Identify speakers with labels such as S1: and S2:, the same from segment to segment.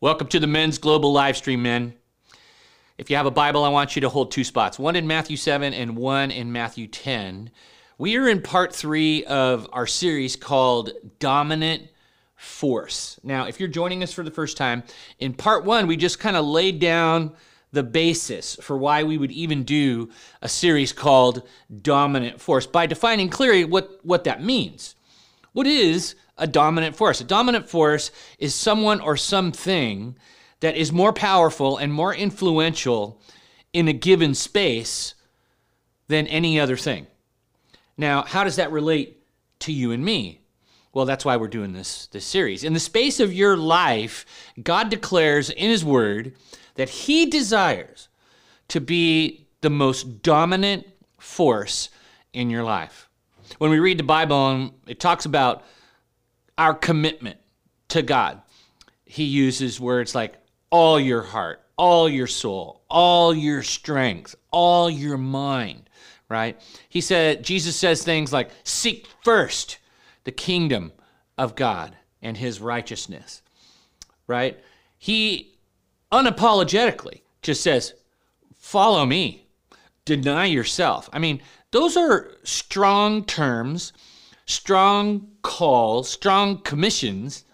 S1: Welcome to the Men's Global Live Stream, men. If you have a Bible, I want you to hold two spots one in Matthew 7 and one in Matthew 10. We are in part three of our series called Dominant Force. Now, if you're joining us for the first time, in part one, we just kind of laid down the basis for why we would even do a series called Dominant Force by defining clearly what, what that means. What is a dominant force? A dominant force is someone or something that is more powerful and more influential in a given space than any other thing. Now, how does that relate to you and me? Well, that's why we're doing this, this series. In the space of your life, God declares in His Word that He desires to be the most dominant force in your life. When we read the Bible, it talks about our commitment to God. He uses words like all your heart, all your soul, all your strength, all your mind, right? He said, Jesus says things like, seek first the kingdom of God and his righteousness, right? He unapologetically just says, follow me, deny yourself. I mean, those are strong terms, strong calls, strong commissions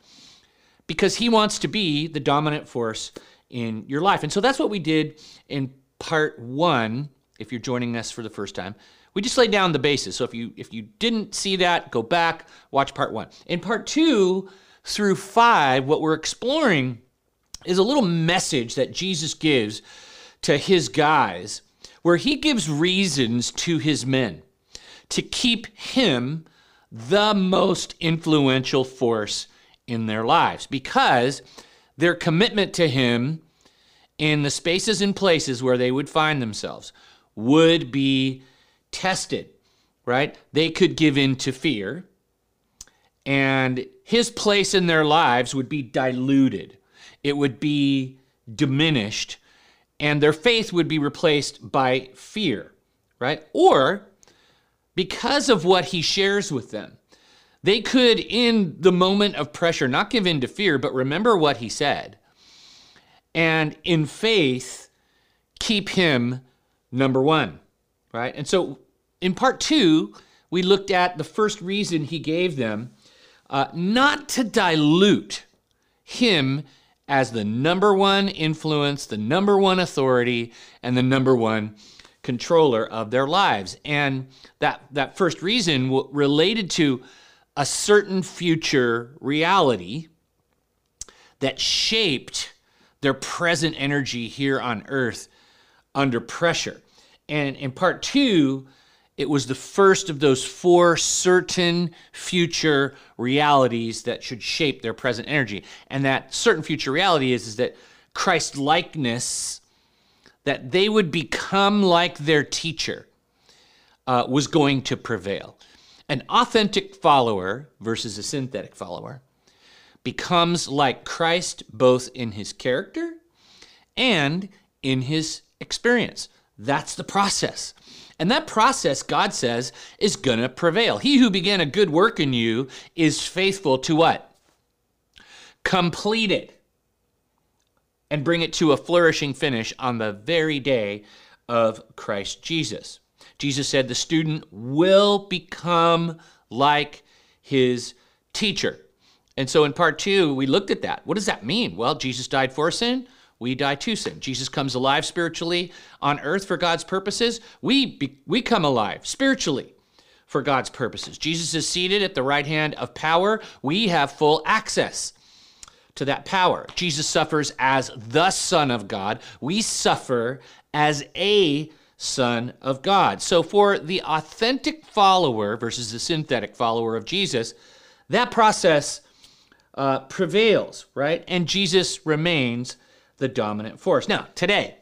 S1: because he wants to be the dominant force in your life. And so that's what we did in part 1 if you're joining us for the first time. We just laid down the basis. So if you if you didn't see that, go back, watch part 1. In part 2 through 5 what we're exploring is a little message that Jesus gives to his guys where he gives reasons to his men to keep him the most influential force in their lives because their commitment to Him in the spaces and places where they would find themselves would be tested, right? They could give in to fear, and His place in their lives would be diluted, it would be diminished, and their faith would be replaced by fear, right? Or because of what He shares with them they could, in the moment of pressure, not give in to fear, but remember what he said. And in faith, keep him number one, right? And so in part two, we looked at the first reason he gave them uh, not to dilute him as the number one influence, the number one authority, and the number one controller of their lives. And that, that first reason related to a certain future reality that shaped their present energy here on earth under pressure. And in part two, it was the first of those four certain future realities that should shape their present energy. And that certain future reality is, is that Christ likeness, that they would become like their teacher, uh, was going to prevail. An authentic follower versus a synthetic follower becomes like Christ both in his character and in his experience. That's the process. And that process, God says, is going to prevail. He who began a good work in you is faithful to what? Complete it and bring it to a flourishing finish on the very day of Christ Jesus. Jesus said the student will become like his teacher. And so in part two, we looked at that. What does that mean? Well, Jesus died for sin. We die to sin. Jesus comes alive spiritually on earth for God's purposes. We, be, we come alive spiritually for God's purposes. Jesus is seated at the right hand of power. We have full access to that power. Jesus suffers as the Son of God. We suffer as a Son of God. So, for the authentic follower versus the synthetic follower of Jesus, that process uh, prevails, right? And Jesus remains the dominant force. Now, today,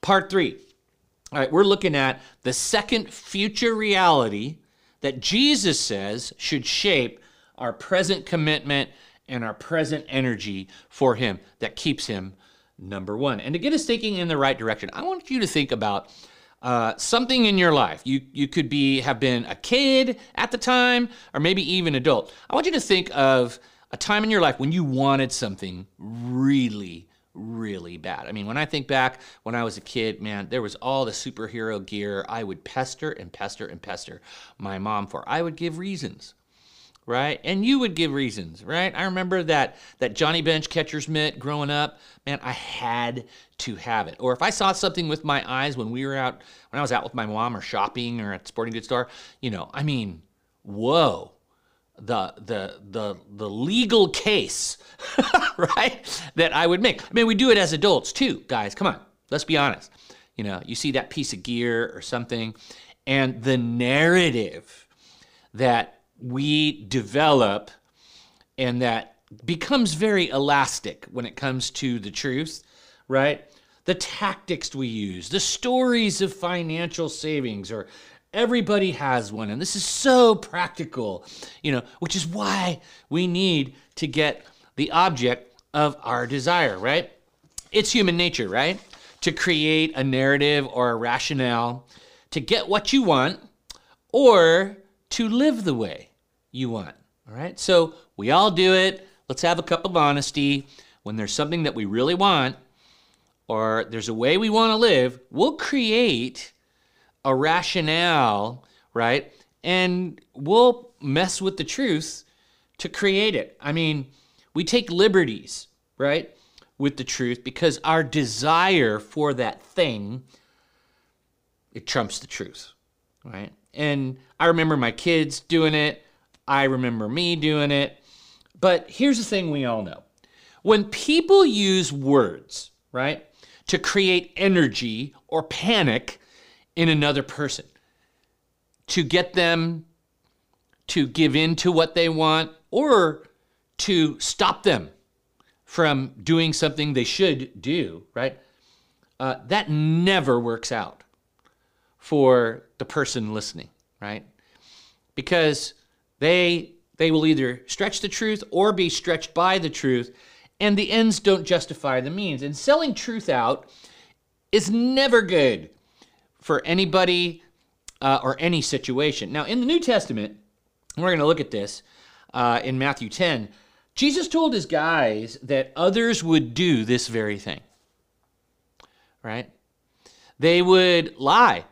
S1: part three. All right, we're looking at the second future reality that Jesus says should shape our present commitment and our present energy for Him that keeps Him number one. And to get us thinking in the right direction, I want you to think about uh, something in your life. You you could be have been a kid at the time, or maybe even adult. I want you to think of a time in your life when you wanted something really, really bad. I mean, when I think back when I was a kid, man, there was all the superhero gear I would pester and pester and pester my mom for. I would give reasons right? And you would give reasons, right? I remember that that Johnny Bench catcher's mitt growing up. Man, I had to have it. Or if I saw something with my eyes when we were out, when I was out with my mom or shopping or at sporting goods store, you know, I mean, whoa, the the the the legal case, right? That I would make. I mean, we do it as adults too, guys. Come on, let's be honest. You know, you see that piece of gear or something, and the narrative that we develop and that becomes very elastic when it comes to the truth, right? The tactics we use, the stories of financial savings, or everybody has one. And this is so practical, you know, which is why we need to get the object of our desire, right? It's human nature, right? To create a narrative or a rationale to get what you want or to live the way you want. All right. So we all do it. Let's have a cup of honesty. When there's something that we really want, or there's a way we want to live, we'll create a rationale, right? And we'll mess with the truth to create it. I mean, we take liberties, right, with the truth because our desire for that thing it trumps the truth, right? And I remember my kids doing it. I remember me doing it. But here's the thing we all know when people use words, right, to create energy or panic in another person, to get them to give in to what they want or to stop them from doing something they should do, right? Uh, that never works out for the person listening, right? Because they they will either stretch the truth or be stretched by the truth, and the ends don't justify the means. And selling truth out is never good for anybody uh, or any situation. Now, in the New Testament, we're going to look at this uh, in Matthew 10. Jesus told his guys that others would do this very thing, right? They would lie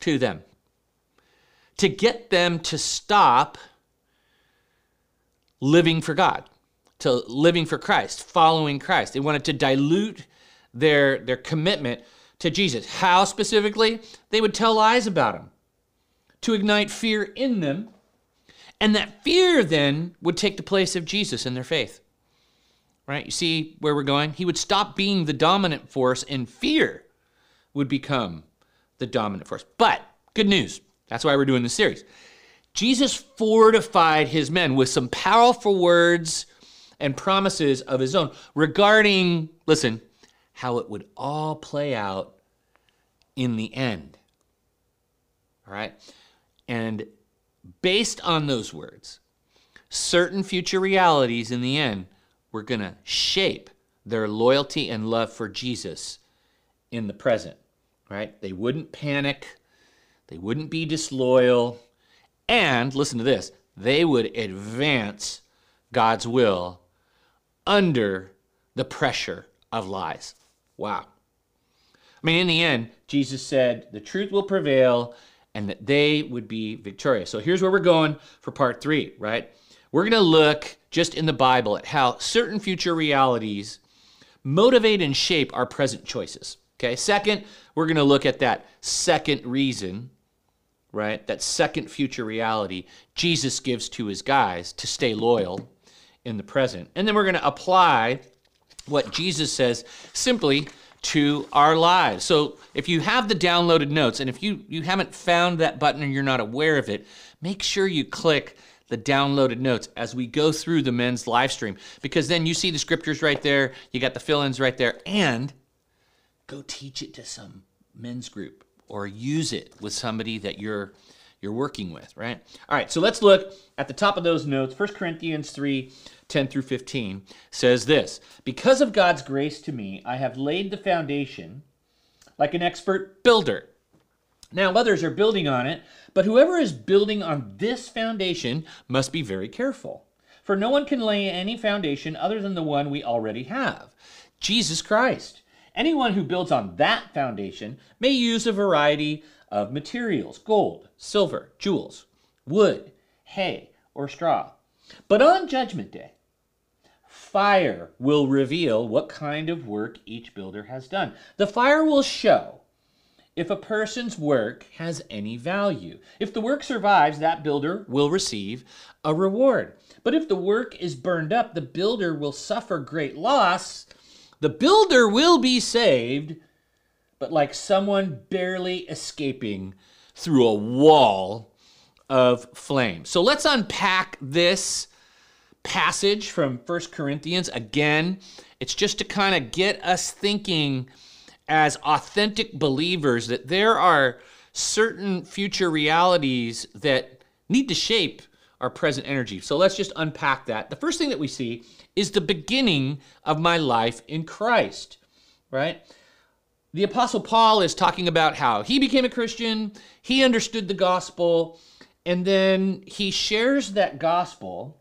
S1: to them to get them to stop living for God, to living for Christ, following Christ. They wanted to dilute their, their commitment to Jesus. How specifically? They would tell lies about him to ignite fear in them. And that fear then would take the place of Jesus in their faith. Right? You see where we're going? He would stop being the dominant force, and fear would become the dominant force. But good news that's why we're doing this series. Jesus fortified his men with some powerful words and promises of his own regarding, listen, how it would all play out in the end. All right? And based on those words, certain future realities in the end were going to shape their loyalty and love for Jesus in the present, right? They wouldn't panic. They wouldn't be disloyal. And listen to this they would advance God's will under the pressure of lies. Wow. I mean, in the end, Jesus said the truth will prevail and that they would be victorious. So here's where we're going for part three, right? We're going to look just in the Bible at how certain future realities motivate and shape our present choices. Okay, second, we're going to look at that second reason right? That second future reality Jesus gives to his guys to stay loyal in the present. And then we're going to apply what Jesus says simply to our lives. So if you have the downloaded notes and if you, you haven't found that button or you're not aware of it, make sure you click the downloaded notes as we go through the men's live stream because then you see the scriptures right there, you got the fill ins right there, and go teach it to some men's group or use it with somebody that you're you're working with, right? All right, so let's look at the top of those notes. 1 Corinthians 3 10 through 15 says this Because of God's grace to me, I have laid the foundation like an expert builder. Now, others are building on it, but whoever is building on this foundation must be very careful. For no one can lay any foundation other than the one we already have Jesus Christ. Anyone who builds on that foundation may use a variety of materials gold, silver, jewels, wood, hay, or straw. But on Judgment Day, fire will reveal what kind of work each builder has done. The fire will show if a person's work has any value. If the work survives, that builder will receive a reward. But if the work is burned up, the builder will suffer great loss. The builder will be saved, but like someone barely escaping through a wall of flame. So let's unpack this passage from First Corinthians. Again, it's just to kind of get us thinking as authentic believers that there are certain future realities that need to shape our present energy. So let's just unpack that. The first thing that we see is the beginning of my life in Christ, right? The Apostle Paul is talking about how he became a Christian, he understood the gospel, and then he shares that gospel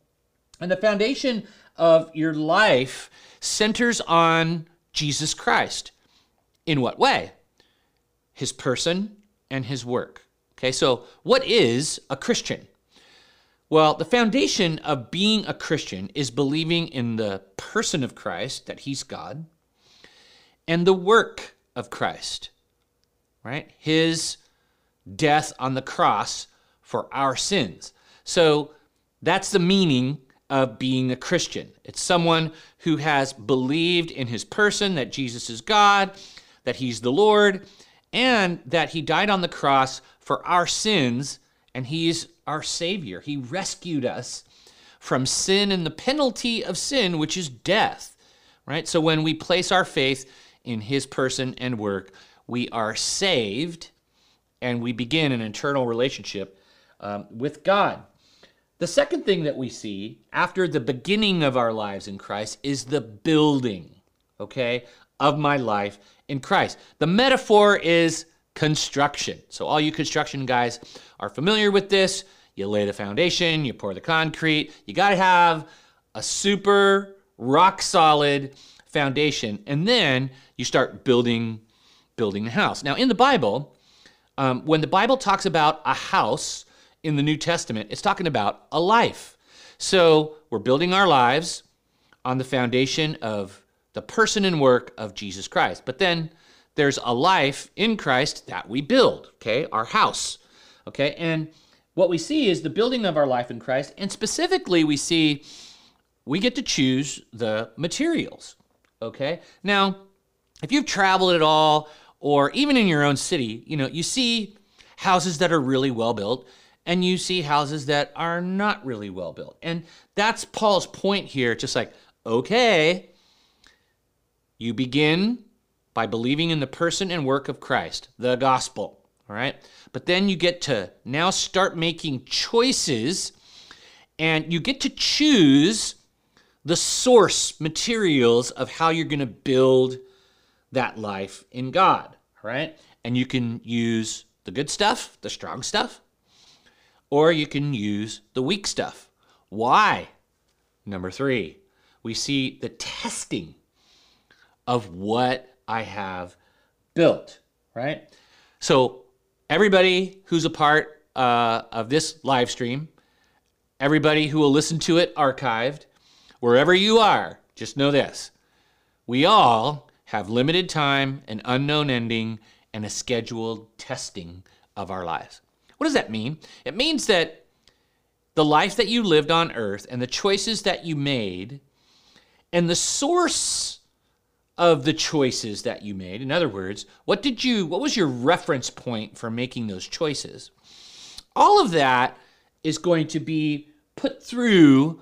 S1: and the foundation of your life centers on Jesus Christ. In what way? His person and his work. Okay, so what is a Christian? Well, the foundation of being a Christian is believing in the person of Christ, that he's God, and the work of Christ, right? His death on the cross for our sins. So that's the meaning of being a Christian. It's someone who has believed in his person that Jesus is God, that he's the Lord, and that he died on the cross for our sins, and he's our Savior. He rescued us from sin and the penalty of sin, which is death. Right? So when we place our faith in his person and work, we are saved and we begin an eternal relationship um, with God. The second thing that we see after the beginning of our lives in Christ is the building, okay, of my life in Christ. The metaphor is construction. So, all you construction guys are familiar with this. You lay the foundation, you pour the concrete. You got to have a super rock solid foundation, and then you start building building the house. Now, in the Bible, um, when the Bible talks about a house, in the New Testament, it's talking about a life. So we're building our lives on the foundation of the person and work of Jesus Christ. But then there's a life in Christ that we build, okay? Our house, okay? And what we see is the building of our life in Christ, and specifically we see we get to choose the materials, okay? Now, if you've traveled at all, or even in your own city, you know, you see houses that are really well built and you see houses that are not really well built. And that's Paul's point here. Just like, okay, you begin by believing in the person and work of Christ, the gospel, all right? But then you get to now start making choices and you get to choose the source materials of how you're going to build that life in God, right? And you can use the good stuff, the strong stuff, or you can use the weak stuff. Why? Number three, we see the testing of what I have built, right? So, everybody who's a part uh, of this live stream, everybody who will listen to it archived, wherever you are, just know this we all have limited time, an unknown ending, and a scheduled testing of our lives. What does that mean? It means that the life that you lived on earth and the choices that you made and the source of the choices that you made, in other words, what did you what was your reference point for making those choices? All of that is going to be put through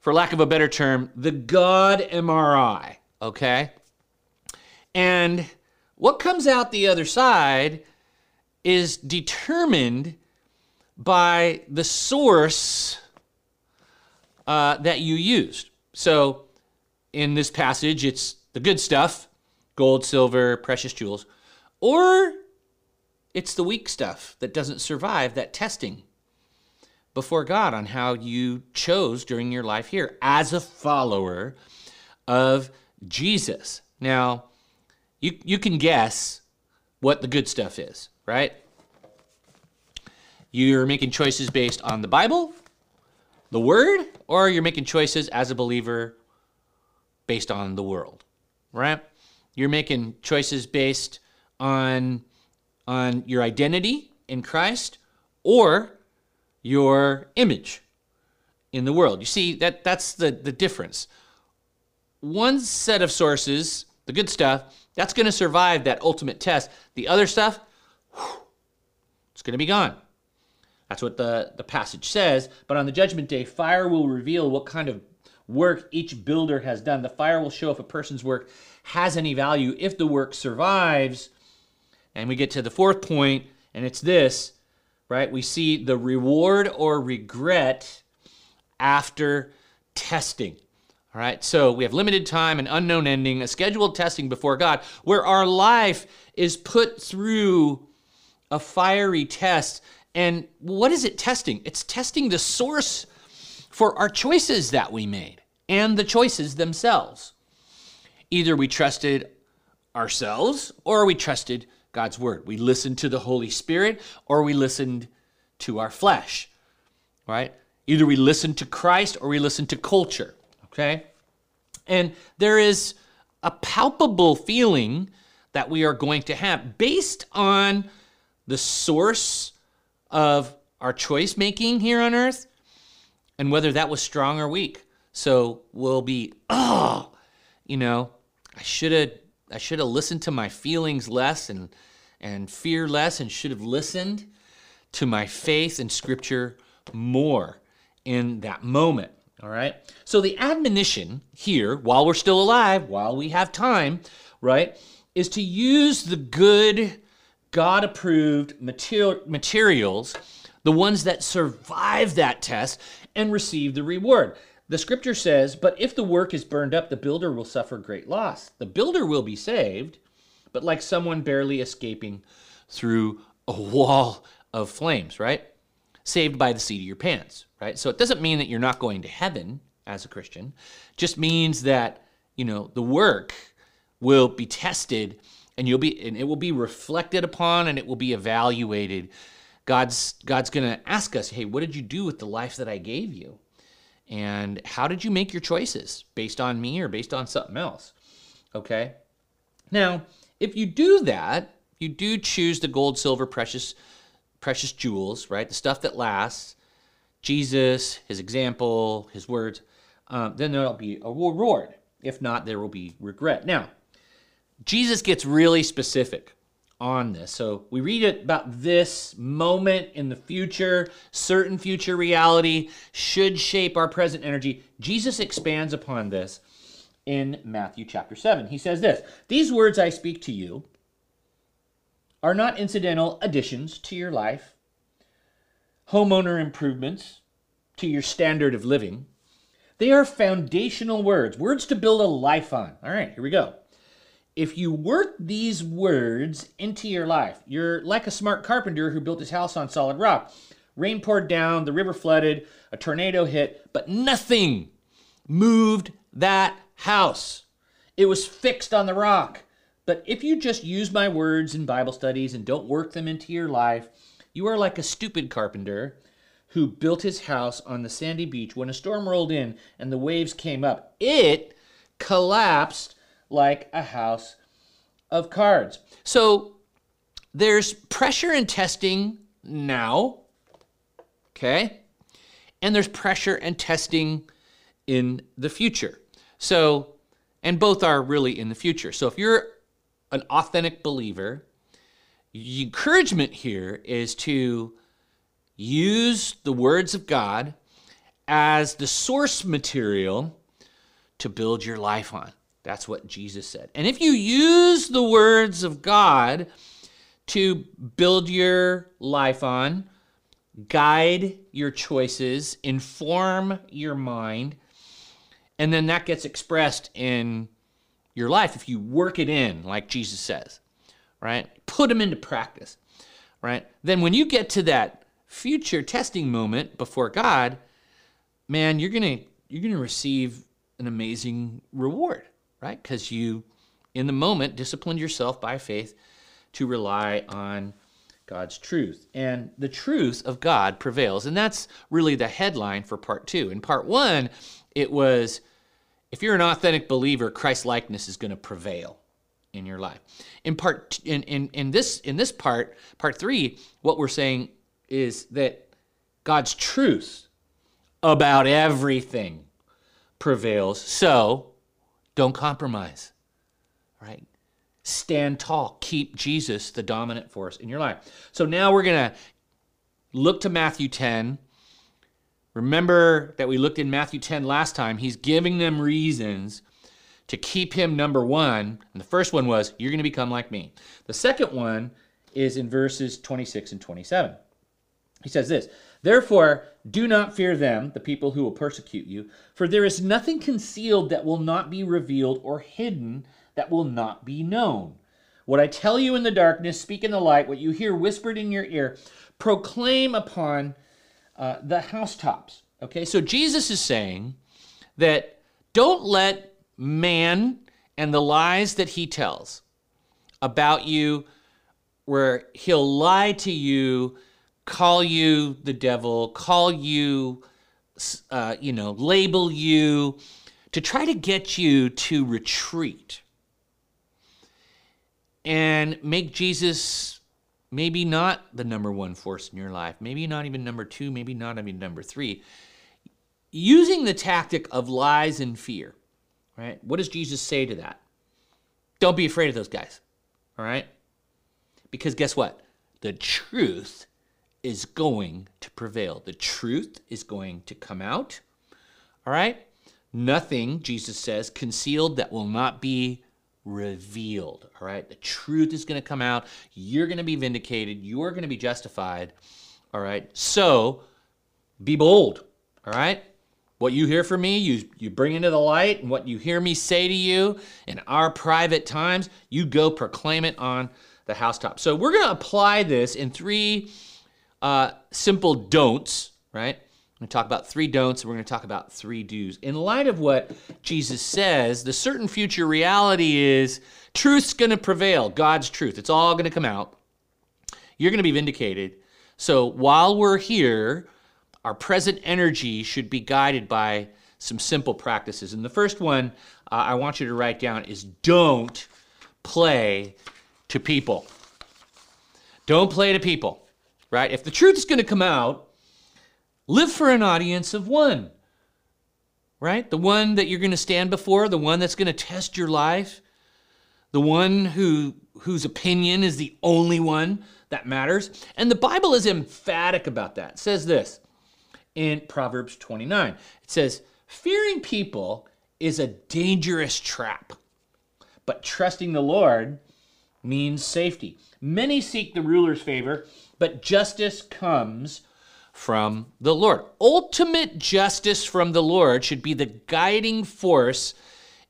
S1: for lack of a better term, the God MRI, okay? And what comes out the other side is determined by the source uh, that you used. So in this passage, it's the good stuff gold, silver, precious jewels, or it's the weak stuff that doesn't survive that testing. before God on how you chose during your life here as a follower of Jesus. Now, you, you can guess what the good stuff is, right? You're making choices based on the Bible, the Word, or you're making choices as a believer based on the world, right? You're making choices based on, on your identity in Christ or your image in the world. You see, that, that's the, the difference. One set of sources, the good stuff, that's going to survive that ultimate test. The other stuff, it's going to be gone. That's what the, the passage says. But on the judgment day, fire will reveal what kind of work each builder has done. The fire will show if a person's work has any value, if the work survives. And we get to the fourth point, and it's this, right? We see the reward or regret after testing. All right, so we have limited time, an unknown ending, a scheduled testing before God, where our life is put through a fiery test. And what is it testing? It's testing the source for our choices that we made and the choices themselves. Either we trusted ourselves or we trusted God's word. We listened to the Holy Spirit or we listened to our flesh, right? Either we listened to Christ or we listened to culture, okay? And there is a palpable feeling that we are going to have based on the source of our choice making here on earth and whether that was strong or weak. So we'll be, oh, you know, I should have I should have listened to my feelings less and and fear less and should have listened to my faith and scripture more in that moment. All right. So the admonition here, while we're still alive, while we have time, right, is to use the good, God approved material, materials, the ones that survive that test and receive the reward. The scripture says, But if the work is burned up, the builder will suffer great loss. The builder will be saved, but like someone barely escaping through a wall of flames, right? Saved by the seat of your pants, right? So it doesn't mean that you're not going to heaven as a Christian, it just means that, you know, the work will be tested and you'll be and it will be reflected upon and it will be evaluated. God's God's going to ask us, "Hey, what did you do with the life that I gave you?" And how did you make your choices based on me or based on something else? Okay? Now, if you do that, you do choose the gold, silver, precious precious jewels, right? The stuff that lasts, Jesus, his example, his words, um, then there'll be a reward. If not, there will be regret. Now, Jesus gets really specific on this. So we read it about this moment in the future, certain future reality should shape our present energy. Jesus expands upon this in Matthew chapter 7. He says this These words I speak to you are not incidental additions to your life, homeowner improvements to your standard of living. They are foundational words, words to build a life on. All right, here we go if you work these words into your life, you're like a smart carpenter who built his house on solid rock. Rain poured down, the river flooded, a tornado hit, but nothing moved that house. It was fixed on the rock. But if you just use my words in Bible studies and don't work them into your life, you are like a stupid carpenter who built his house on the sandy beach when a storm rolled in and the waves came up. It collapsed like a house of cards. So there's pressure and testing now, okay? And there's pressure and testing in the future. So, and both are really in the future. So if you're an authentic believer, the encouragement here is to use the words of God as the source material to build your life on. That's what Jesus said. And if you use the words of God to build your life on, guide your choices, inform your mind, and then that gets expressed in your life if you work it in, like Jesus says, right? Put them into practice, right? Then when you get to that future testing moment before God, man, you're going to you're going to receive an amazing reward, right? Cuz you in the moment disciplined yourself by faith to rely on God's truth. And the truth of God prevails. And that's really the headline for part 2. In part 1, it was if you're an authentic believer, Christ likeness is going to prevail in your life. In part in, in in this in this part, part 3, what we're saying is that God's truth about everything prevails. So, don't compromise. Right? Stand tall. Keep Jesus the dominant force in your life. So now we're going to look to Matthew 10 Remember that we looked in Matthew 10 last time. He's giving them reasons to keep him number one. And the first one was, You're going to become like me. The second one is in verses 26 and 27. He says this Therefore, do not fear them, the people who will persecute you, for there is nothing concealed that will not be revealed or hidden that will not be known. What I tell you in the darkness, speak in the light. What you hear whispered in your ear, proclaim upon uh, the housetops. Okay, so Jesus is saying that don't let man and the lies that he tells about you, where he'll lie to you, call you the devil, call you, uh, you know, label you, to try to get you to retreat and make Jesus maybe not the number one force in your life, maybe not even number two, maybe not even number three. Using the tactic of lies and fear, right? What does Jesus say to that? Don't be afraid of those guys, all right? Because guess what? The truth is going to prevail. The truth is going to come out, all right? Nothing, Jesus says, concealed that will not be revealed. All right. The truth is going to come out. You're going to be vindicated. You're going to be justified. All right. So be bold. All right. What you hear from me, you, you bring into the light, and what you hear me say to you in our private times, you go proclaim it on the housetop. So we're going to apply this in three uh, simple don'ts, right? We're going to talk about three don'ts, and we're going to talk about three do's. In light of what Jesus says, the certain future reality is truth's going to prevail, God's truth. It's all going to come out. You're going to be vindicated. So while we're here, our present energy should be guided by some simple practices. And the first one uh, I want you to write down is don't play to people. Don't play to people, right? If the truth is going to come out, Live for an audience of one, right? The one that you're going to stand before, the one that's going to test your life, the one who whose opinion is the only one that matters. And the Bible is emphatic about that. It says this in Proverbs 29. It says, "Fearing people is a dangerous trap, but trusting the Lord means safety. Many seek the ruler's favor, but justice comes from the Lord. Ultimate justice from the Lord should be the guiding force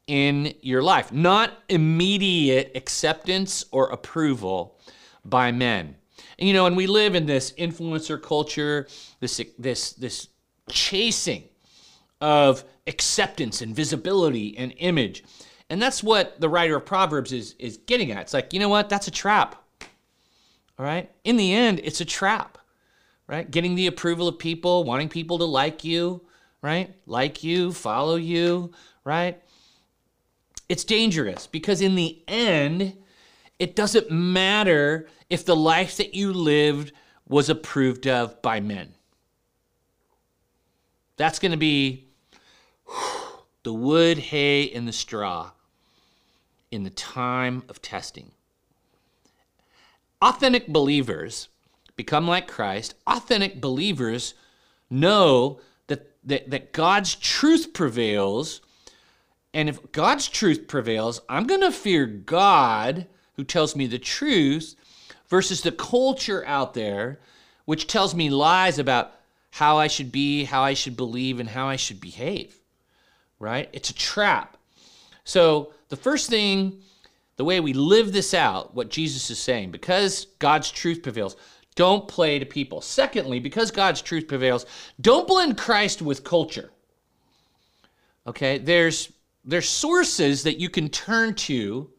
S1: in your life, not immediate acceptance or approval by men. And you know, and we live in this influencer culture, this this this chasing of acceptance and visibility and image. And that's what the writer of Proverbs is is getting at. It's like, you know what? That's a trap. All right? In the end, it's a trap right? Getting the approval of people, wanting people to like you, right? Like you, follow you, right? It's dangerous because in the end, it doesn't matter if the life that you lived was approved of by men. That's going to be the wood, hay, and the straw in the time of testing. Authentic believers become like Christ, authentic believers know that, that, that God's truth prevails. And if God's truth prevails, I'm going to fear God who tells me the truth versus the culture out there which tells me lies about how I should be, how I should believe, and how I should behave. Right? It's a trap. So, the first thing, the way we live this out, what Jesus is saying, because God's truth prevails, Don't play to people. Secondly, because God's truth prevails, don't blend Christ with culture. Okay? There's there's sources that you can turn to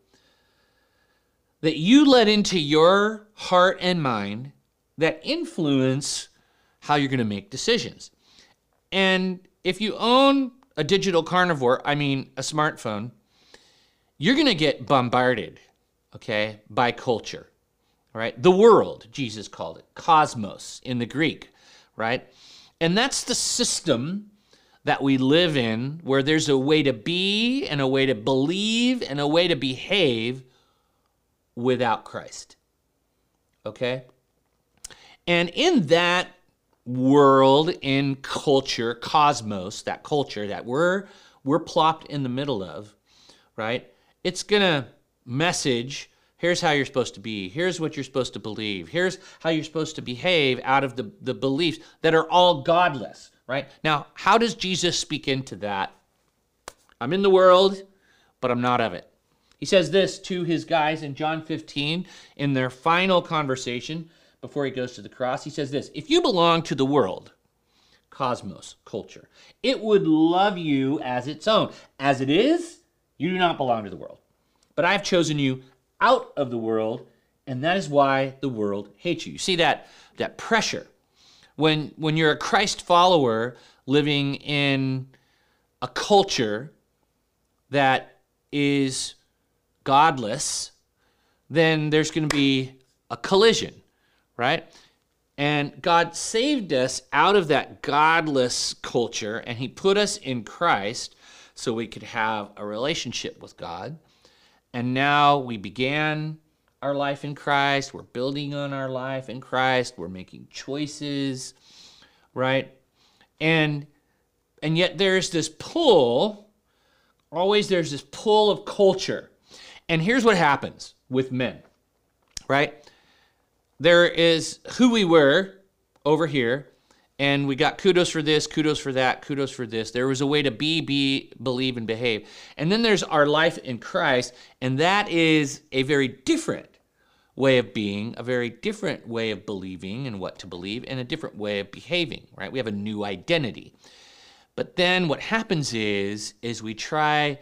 S1: that you let into your heart and mind that influence how you're going to make decisions. And if you own a digital carnivore, I mean a smartphone, you're going to get bombarded, okay, by culture, right? The world, Jesus called it, cosmos in the Greek, right? And that's the system that we live in where there's a way to be and a way to believe and a way to behave without Christ. Okay? And in that world, in culture, cosmos, that culture that we're we're plopped in the middle of, right? It's gonna message here's how you're supposed to be. Here's what you're supposed to believe. Here's how you're supposed to behave out of the, the beliefs that are all godless right? Now how does jesus speak into that? I'm in the world but i'm not of it. He says this to his guys in john 15 in their final conversation before he goes to the cross. He says this if you belong to the world cosmos culture it would love you as its own. As it is you do not belong to the world but i've chosen you out of the world, and that is why the world hates you. You see that that pressure when when you're a Christ follower living in a culture that is godless, then there's going to be a collision, right? And God saved us out of that godless culture and He put us in Christ so we could have a relationship with God. And now we began our life in Christ. We're building on our life in Christ. We're making choices, right? And and yet there's this pull, always there's this pull of culture. And here's what happens with men, right? There is who we were over here, and we got kudos for this, kudos for that, kudos for this. There was a way to be, be, believe, and behave. And then there's our life in Christ, and that is a very different way of being, a very different way of believing and what to believe, and a different way of behaving, right? We have a new identity. But then what happens is, is we try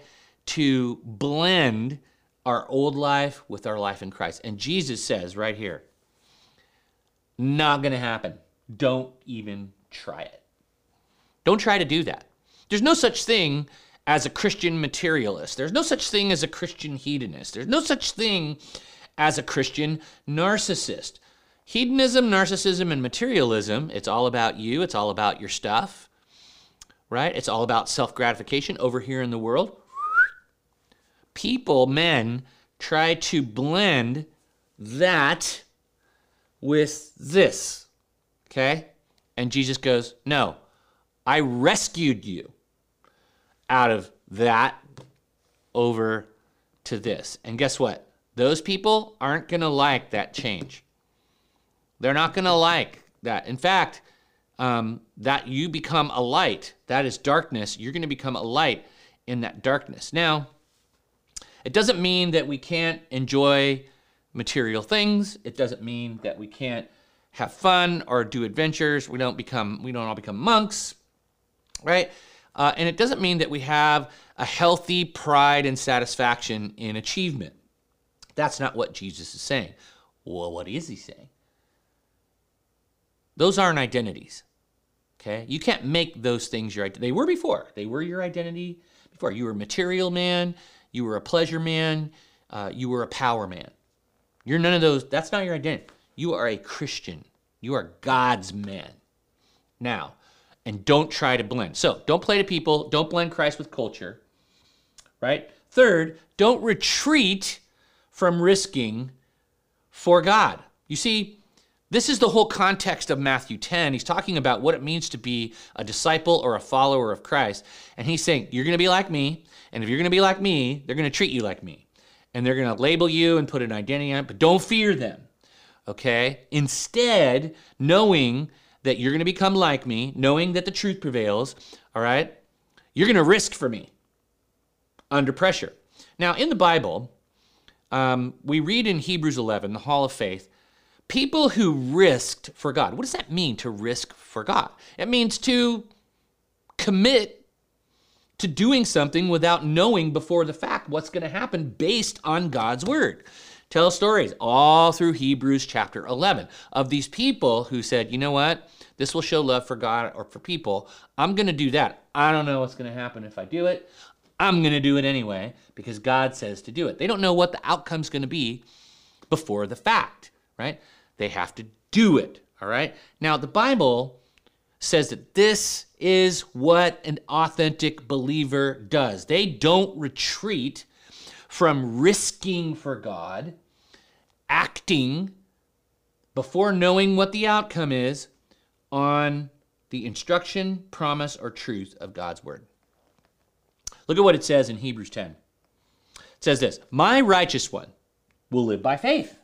S1: to blend our old life with our life in Christ. And Jesus says right here, not going to happen. Don't even try it. Don't try to do that. There's no such thing as a Christian materialist. There's no such thing as a Christian hedonist. There's no such thing as a Christian narcissist. Hedonism, narcissism, and materialism, it's all about you, it's all about your stuff, right? It's all about self gratification over here in the world. People, men, try to blend that with this Okay? And Jesus goes, No, I rescued you out of that over to this. And guess what? Those people aren't going to like that change. They're not going to like that. In fact, um, that you become a light, that is darkness, you're going to become a light in that darkness. Now, it doesn't mean that we can't enjoy material things. It doesn't mean that we can't have fun or do adventures. We don't become we don't all become monks, right? Uh, and it doesn't mean that we have a healthy pride and satisfaction in achievement. That's not what Jesus is saying. Well, what is he saying? Those aren't identities. Okay? You can't make those things your identity. They were before. They were your identity before. You were a material man, you were a pleasure man, uh, you were a power man. You're none of those. That's not your identity. You are a Christian. You are God's man. Now, and don't try to blend. So don't play to people. Don't blend Christ with culture. Right? Third, don't retreat from risking for God. You see, this is the whole context of Matthew 10. He's talking about what it means to be a disciple or a follower of Christ. And he's saying, You're going to be like me. And if you're going to be like me, they're going to treat you like me. And they're going to label you and put an identity on it, but don't fear them okay? Instead, knowing that you're going to become like me, knowing that the truth prevails, all right? You're going to risk for me under pressure. Now, in the Bible, um, we read in Hebrews 11, the Hall of Faith, people who risked for God. What does that mean to risk for God? It means to commit to doing something without knowing before the fact what's going to happen based on God's word. Tell stories all through Hebrews chapter 11 of these people who said, you know what? This will show love for God or for people. I'm going to do that. I don't know what's going to happen if I do it. I'm going to do it anyway because God says to do it. They don't know what the outcome's going to be before the fact, right? They have to do it, all right? Now, the Bible says that this is what an authentic believer does. They don't retreat from risking for God, acting before knowing what the outcome is on the instruction, promise, or truth of God's word. Look at what it says in Hebrews 10. It says this My righteous one will live by faith,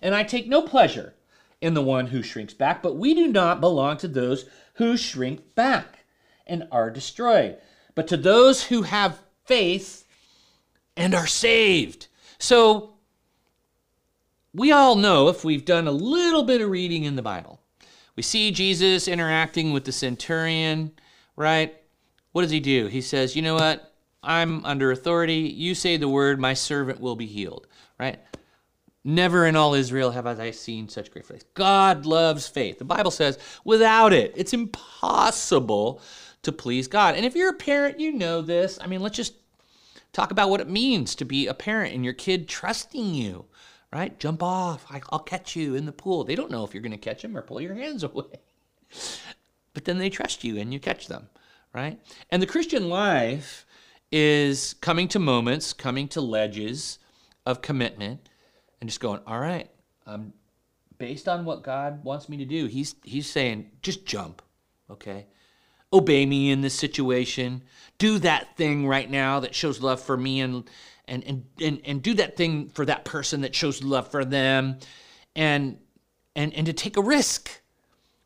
S1: and I take no pleasure in the one who shrinks back, but we do not belong to those who shrink back and are destroyed, but to those who have faith and are saved. So, we all know if we've done a little bit of reading in the Bible, we see Jesus interacting with the centurion, right? What does he do? He says, You know what? I'm under authority. You say the word, my servant will be healed, right? Never in all Israel have I seen such great faith. God loves faith. The Bible says, without it, it's impossible to please God. And if you're a parent, you know this. I mean, let's just talk about what it means to be a parent and your kid trusting you, right? Jump off. I'll catch you in the pool. They don't know if you're going to catch them or pull your hands away. But then they trust you and you catch them, right? And the Christian life is coming to moments, coming to ledges of commitment and just going, all right, based on what God wants me to do, he's, he's saying, just jump, okay? Obey me in this situation. Do that thing right now that shows love for me and, and, and, and, and do that thing for that person that shows love for them and, and, and to take a risk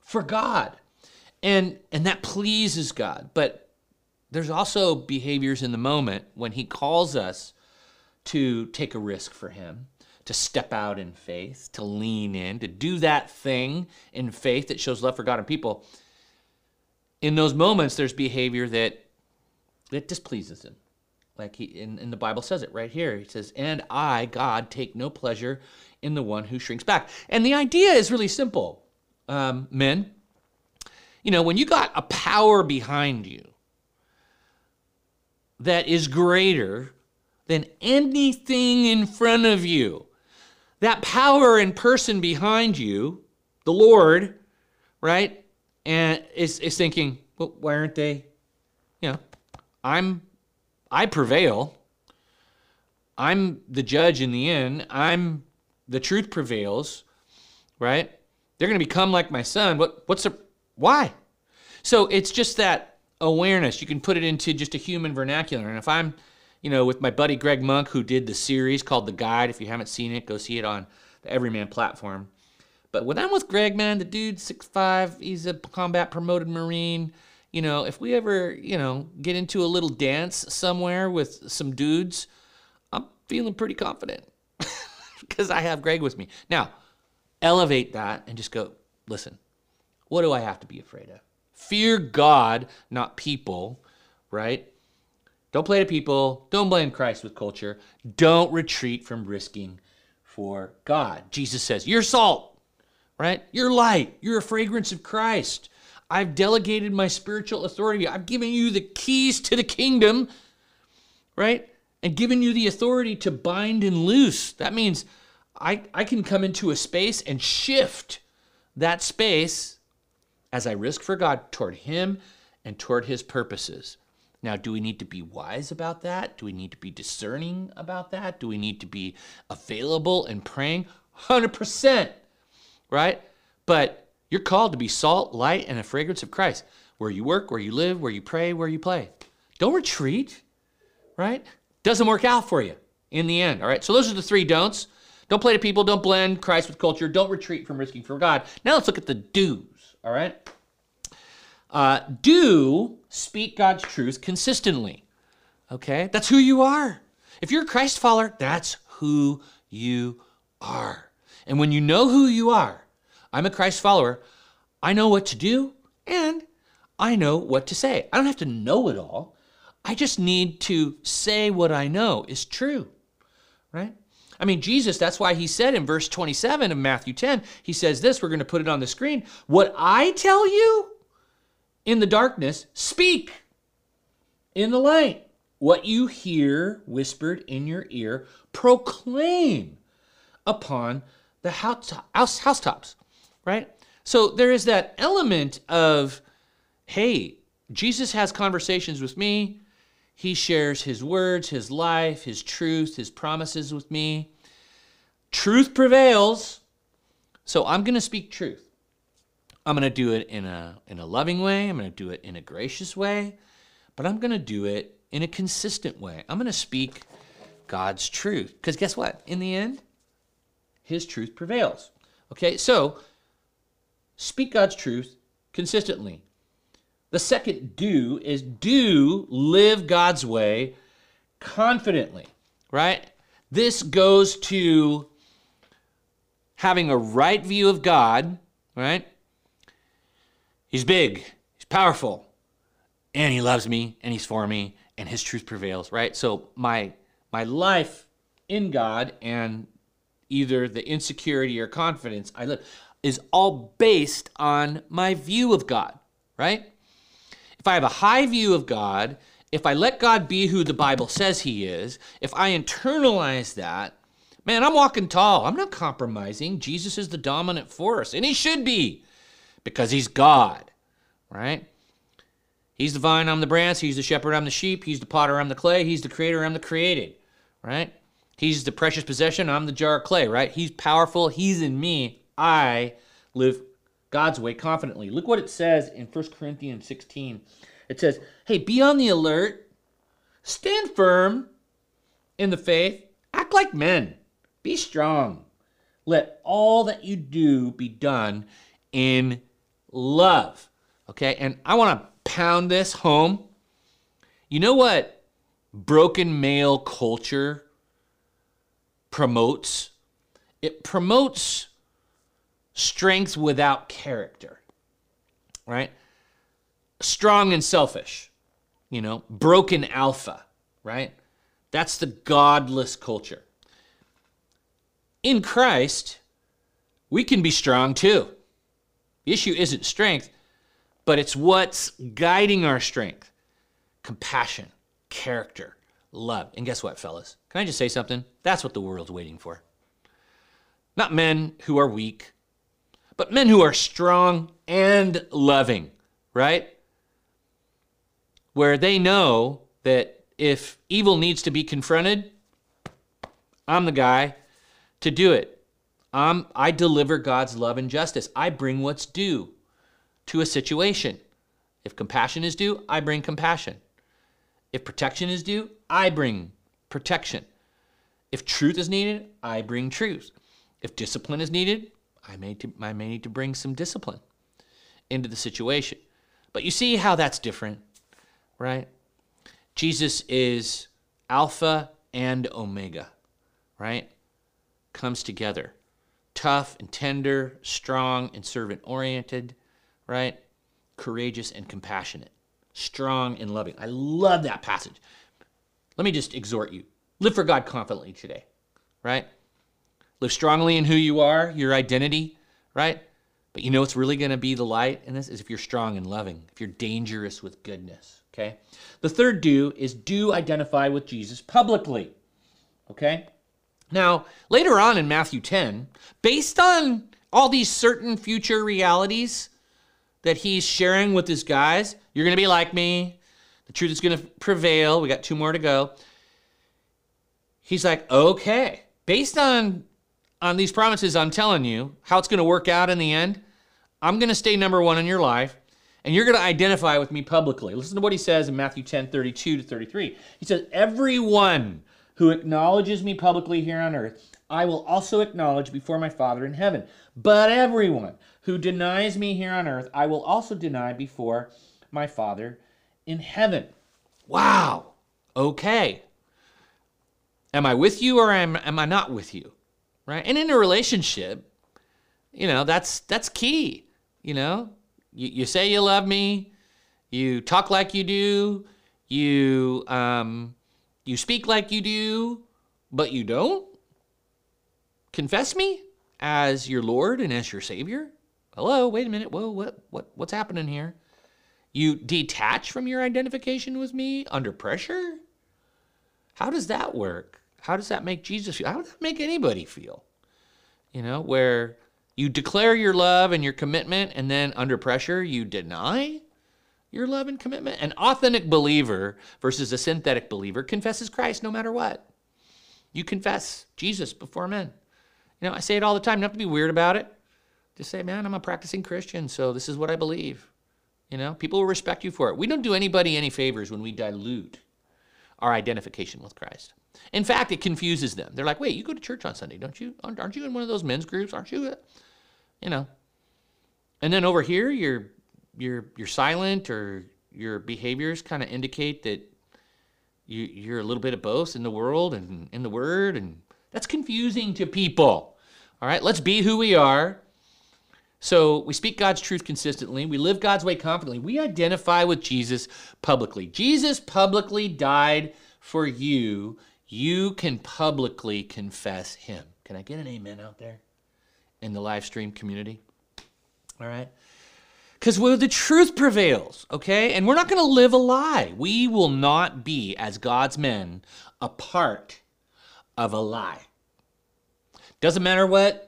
S1: for God. And, and that pleases God. But there's also behaviors in the moment when he calls us to take a risk for him to step out in faith, to lean in, to do that thing in faith that shows love for God and people. In those moments, there's behavior that that displeases him. Like he in, in the Bible says it right here. He says, And I, God, take no pleasure in the one who shrinks back. And the idea is really simple, um, men. You know, when you got a power behind you that is greater than anything in front of you, that power and person behind you, the Lord, right, and is, is thinking, well, why aren't they, you know, I'm, I prevail. I'm the judge in the end. I'm the truth prevails, right? They're going to become like my son. What, what's the, why? So it's just that awareness. You can put it into just a human vernacular. And if I'm, you know, with my buddy Greg Monk, who did the series called The Guide. If you haven't seen it, go see it on the Everyman platform. But when I'm with Greg, man, the dude's six five. He's a combat promoted Marine. You know, if we ever, you know, get into a little dance somewhere with some dudes, I'm feeling pretty confident because I have Greg with me. Now, elevate that and just go, listen, what do I have to be afraid of? Fear God, not people, right? Don't play to people. Don't blame Christ with culture. Don't retreat from risking for God. Jesus says, You're salt, right? You're light. You're a fragrance of Christ. I've delegated my spiritual authority. I've given you the keys to the kingdom, right? And given you the authority to bind and loose. That means I, I can come into a space and shift that space as I risk for God toward Him and toward His purposes. Now, do we need to be wise about that? Do we need to be discerning about that? Do we need to be available and praying? 100%, right? But you're called to be salt, light, and a fragrance of Christ where you work, where you live, where you pray, where you play. Don't retreat, right? Doesn't work out for you in the end, all right? So those are the three don'ts. Don't play to people, don't blend Christ with culture, don't retreat from risking for God. Now let's look at the do's, all right? Uh, do speak God's truth consistently. Okay? That's who you are. If you're a Christ follower, that's who you are. And when you know who you are, I'm a Christ follower, I know what to do and I know what to say. I don't have to know it all. I just need to say what I know is true, right? I mean, Jesus, that's why he said in verse 27 of Matthew 10, he says this, we're going to put it on the screen. What I tell you in the darkness, speak in the light. What you hear whispered in your ear, proclaim upon the house, house, housetops, right? So there is that element of, hey, Jesus has conversations with me. He shares his words, his life, his truth, his promises with me. Truth prevails. So I'm going to speak truth. I'm going to do it in a, in a loving way. I'm going to do it in a gracious way. But I'm going to do it in a consistent way. I'm going to speak God's truth. Because guess what? In the end, his truth prevails. Okay, so speak God's truth consistently. The second do is do live God's way confidently, right? This goes to having a right view of God, right? He's big, he's powerful, and he loves me, and he's for me, and his truth prevails, right? So my my life in God and either the insecurity or confidence I live is all based on my view of God, right? If I have a high view of God, if I let God be who the Bible says he is, if I internalize that, man, I'm walking tall. I'm not compromising. Jesus is the dominant force, and he should be because he's God, right? He's the vine, I'm the branch. He's the shepherd, I'm the sheep. He's the potter, I'm the clay. He's the creator, I'm the created, right? He's the precious possession, I'm the jar of clay, right? He's powerful, He's in me. I live God's way confidently. Look what it says in 1 Corinthians 16. It says, Hey, be on the alert, stand firm in the faith, act like men, be strong. Let all that you do be done in love. Okay, and I want to pound this home. You know what broken male culture promotes? It promotes strength without character, right? Strong and selfish, you know, broken alpha, right? That's the godless culture. In Christ, we can be strong too. The issue isn't strength, but it's what's guiding our strength compassion, character, love. And guess what, fellas? Can I just say something? That's what the world's waiting for. Not men who are weak, but men who are strong and loving, right? Where they know that if evil needs to be confronted, I'm the guy to do it. I'm, I deliver God's love and justice. I bring what's due to a situation. If compassion is due, I bring compassion. If protection is due, I bring protection. If truth is needed, I bring truth. If discipline is needed, I may, to, I may need to bring some discipline into the situation. But you see how that's different, right? Jesus is Alpha and Omega, right? Comes together. Tough and tender, strong and servant oriented right? Courageous and compassionate, strong and loving. I love that passage. Let me just exhort you live for God confidently today, right? Live strongly in who you are, your identity, right? But you know what's really going to be the light in this is if you're strong and loving, if you're dangerous with goodness, okay? The third do is do identify with Jesus publicly, okay? Now, later on in Matthew 10, based on all these certain future realities, that he's sharing with his guys. You're going to be like me. The truth is going to prevail. We got two more to go. He's like, okay, based on on these promises, I'm telling you how it's going to work out in the end. I'm going to stay number one in your life, and you're going to identify with me publicly. Listen to what he says in Matthew 10, 32 to 33. He says, Everyone who acknowledges me publicly here on earth, I will also acknowledge before my Father in heaven. But everyone who denies me here on earth, I will also deny before my Father in heaven. Wow. Okay. Am I with you or am, am I not with you? right? And in a relationship, you know, that's that's key. You know, you, you say you love me, you talk like you do, you um, you speak like you do, but you don't confess me as your Lord and as your Savior. Hello, wait a minute. Whoa, what what what's happening here? You detach from your identification with me under pressure? How does that work? How does that make Jesus feel? How does that make anybody feel? You know, where you declare your love and your commitment, and then under pressure, you deny your love and commitment. An authentic believer versus a synthetic believer confesses Christ no matter what. You confess Jesus before men. You know, I say it all the time. Don't have to be weird about it. Just say, man, I'm a practicing Christian, so this is what I believe. You know, people will respect you for it. We don't do anybody any favors when we dilute our identification with Christ. In fact, it confuses them. They're like, wait, you go to church on Sunday, don't you? Aren't you in one of those men's groups? Aren't you? You know. And then over here, you're you're you're silent or your behaviors kind of indicate that you, you're a little bit of both in the world and in the word, and that's confusing to people. All right, let's be who we are so we speak God's truth consistently. We live God's way confidently. We identify with Jesus publicly. Jesus publicly died for you. You can publicly confess him. Can I get an amen out there in the live stream community? All right. Because where the truth prevails, okay? And we're not going to live a lie. We will not be, as God's men, a part of a lie. Doesn't matter what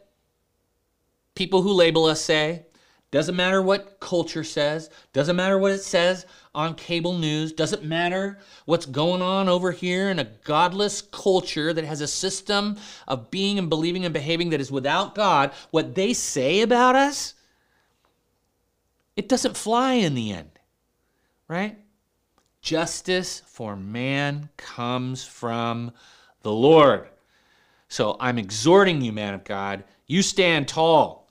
S1: people who label us say. Doesn't matter what culture says. Doesn't matter what it says on cable news. Doesn't matter what's going on over here in a godless culture that has a system of being and believing and behaving that is without God. What they say about us, it doesn't fly in the end, right? Justice for man comes from the Lord. So I'm exhorting you, man of God, you stand tall.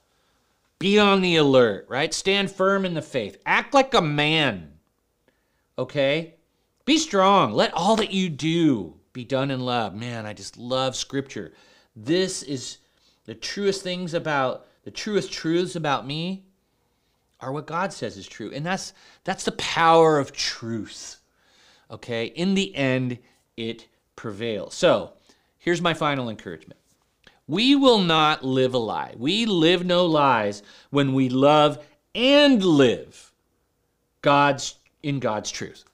S1: Be on the alert, right? Stand firm in the faith. Act like a man. Okay? Be strong. Let all that you do be done in love. Man, I just love scripture. This is the truest things about the truest truths about me are what God says is true. And that's that's the power of truth. Okay? In the end, it prevails. So, here's my final encouragement. We will not live a lie. We live no lies when we love and live God's in God's truth.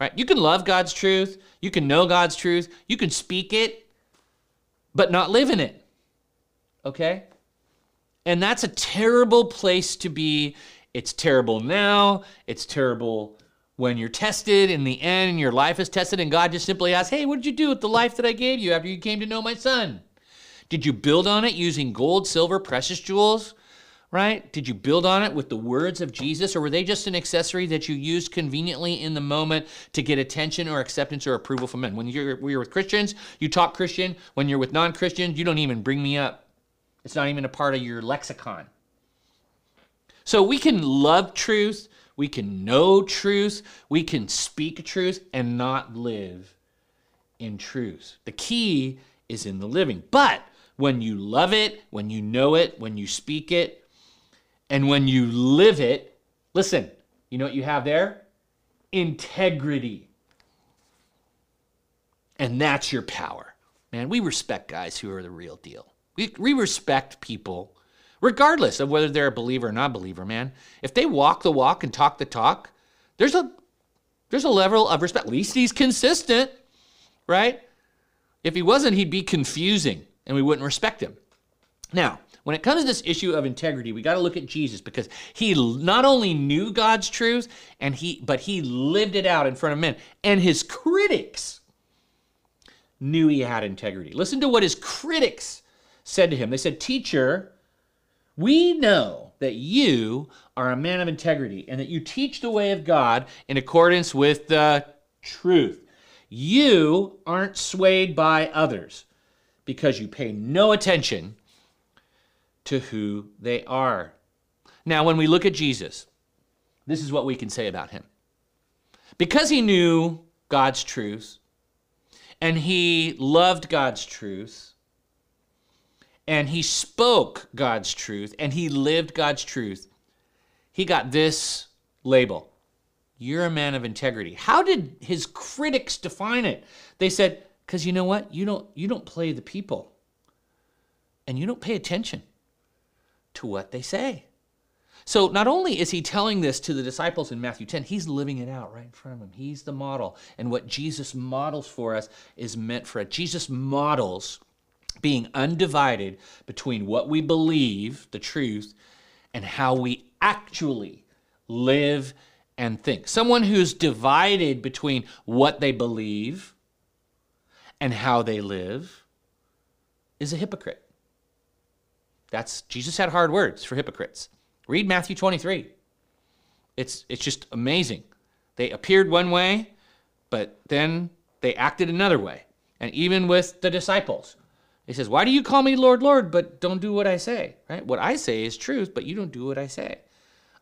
S1: Right? You can love God's truth, you can know God's truth, you can speak it, but not live in it. Okay? And that's a terrible place to be. It's terrible now. It's terrible when you're tested in the end and your life is tested, and God just simply asks, Hey, what did you do with the life that I gave you after you came to know my son? Did you build on it using gold, silver, precious jewels? Right? Did you build on it with the words of Jesus, or were they just an accessory that you used conveniently in the moment to get attention or acceptance or approval from men? When you're, when you're with Christians, you talk Christian. When you're with non Christians, you don't even bring me up. It's not even a part of your lexicon. So we can love truth, we can know truth, we can speak truth, and not live in truth. The key is in the living. But when you love it, when you know it, when you speak it, and when you live it, listen, you know what you have there? Integrity. And that's your power. Man, we respect guys who are the real deal. We, we respect people, regardless of whether they're a believer or not believer, man. If they walk the walk and talk the talk, there's a there's a level of respect. At least he's consistent, right? If he wasn't, he'd be confusing and we wouldn't respect him. Now, when it comes to this issue of integrity, we got to look at Jesus because he not only knew God's truth and he but he lived it out in front of men. And his critics knew he had integrity. Listen to what his critics said to him. They said, "Teacher, we know that you are a man of integrity and that you teach the way of God in accordance with the truth. You aren't swayed by others." Because you pay no attention to who they are. Now, when we look at Jesus, this is what we can say about him. Because he knew God's truth and he loved God's truth and he spoke God's truth and he lived God's truth, he got this label You're a man of integrity. How did his critics define it? They said, Because you know what? You don't, you don't play the people and you don't pay attention to what they say. So not only is he telling this to the disciples in Matthew 10, he's living it out right in front of him. He's the model. And what Jesus models for us is meant for us. Jesus models being undivided between what we believe, the truth, and how we actually live and think. Someone who's divided between what they believe and how they live is a hypocrite. That's Jesus had hard words for hypocrites. Read Matthew 23. It's it's just amazing. They appeared one way, but then they acted another way. And even with the disciples, he says, Why do you call me Lord, Lord, but don't do what I say? Right? What I say is truth, but you don't do what I say.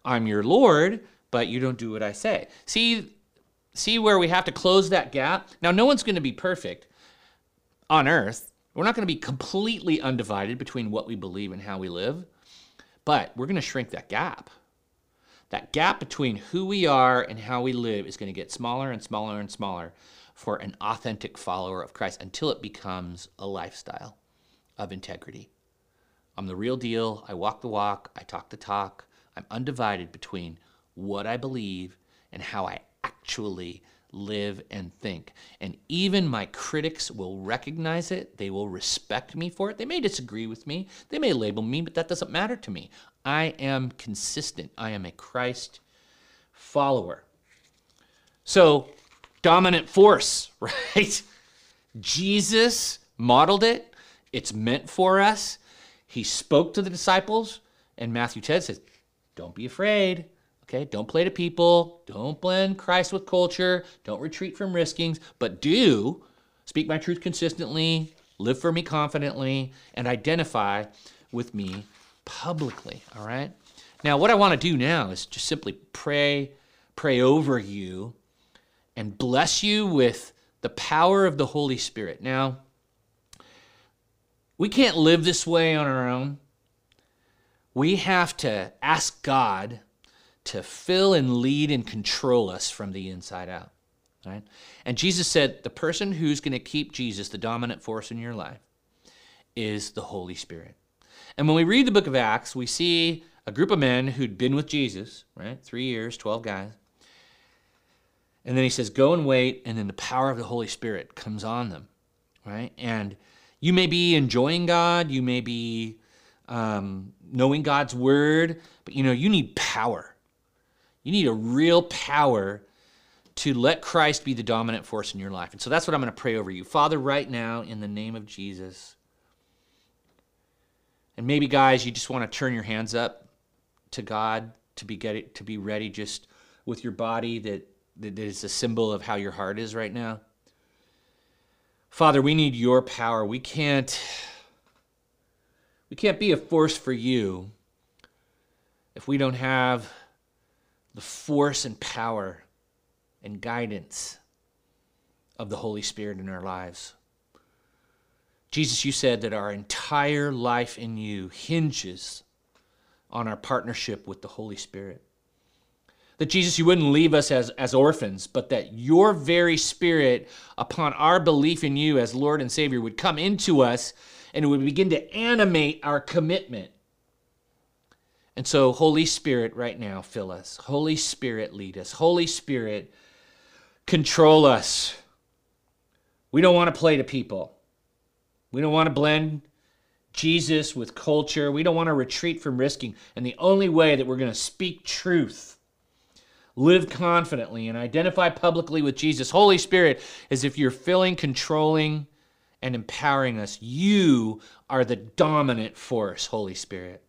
S1: I'm your Lord, but you don't do what I say. See, see where we have to close that gap? Now, no one's going to be perfect on earth. We're not going to be completely undivided between what we believe and how we live, but we're going to shrink that gap. That gap between who we are and how we live is going to get smaller and smaller and smaller for an authentic follower of Christ until it becomes a lifestyle of integrity. I'm the real deal. I walk the walk. I talk the talk. I'm undivided between what I believe and how I actually live and think. And even my critics will recognize it. They will respect me for it. They may disagree with me. They may label me, but that doesn't matter to me. I am consistent. I am a Christ follower. So dominant force, right? Jesus modeled it. It's meant for us. He spoke to the disciples, and Matthew 10 says, Don't be afraid. Okay, don't play to people. Don't blend Christ with culture. Don't retreat from riskings, but do speak my truth consistently, live for me confidently, and identify with me publicly. All right? Now, what I want to do now is just simply pray, pray over you and bless you with the power of the Holy Spirit. Now, we can't live this way on our own. We have to ask God to fill and lead and control us from the inside out. Right? And Jesus said the person who's going to keep Jesus the dominant force in your life is the Holy Spirit. And when we read the book of Acts, we see a group of men who'd been with Jesus, right? Three years, 12 guys. And then he says, Go and wait, and then the power of the Holy Spirit comes on them, right? And you may be enjoying God, you may be um, knowing God's word, but you know, you need power. You need a real power to let Christ be the dominant force in your life. And so that's what I'm going to pray over you. Father, right now, in the name of Jesus, and maybe, guys, you just want to turn your hands up to God to be get it, to be ready just with your body that that is a symbol of how your heart is right now. Father, we need your power. We can't we can't be a force for you if we don't have the force and power and guidance of the Holy Spirit in our lives. Jesus, you said that our entire life in you hinges on our partnership with the Holy Spirit that Jesus, you wouldn't leave us as, as orphans, but that your very spirit, upon our belief in you as Lord and Savior, would come into us and it would begin to animate our commitment. And so, Holy Spirit, right now, fill us. Holy Spirit, lead us. Holy Spirit, control us. We don't want to play to people. We don't want to blend Jesus with culture. We don't want to retreat from risking. And the only way that we're going to speak truth live confidently, and identify publicly with Jesus. Holy Spirit, is if you're filling, controlling, and empowering us. You are the dominant force, Holy Spirit.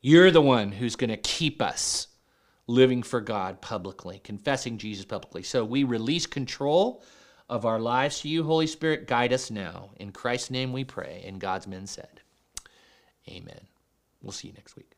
S1: You're the one who's going to keep us living for God publicly, confessing Jesus publicly. So we release control of our lives to you, Holy Spirit. Guide us now. In Christ's name we pray. And God's men said, Amen. We'll see you next week.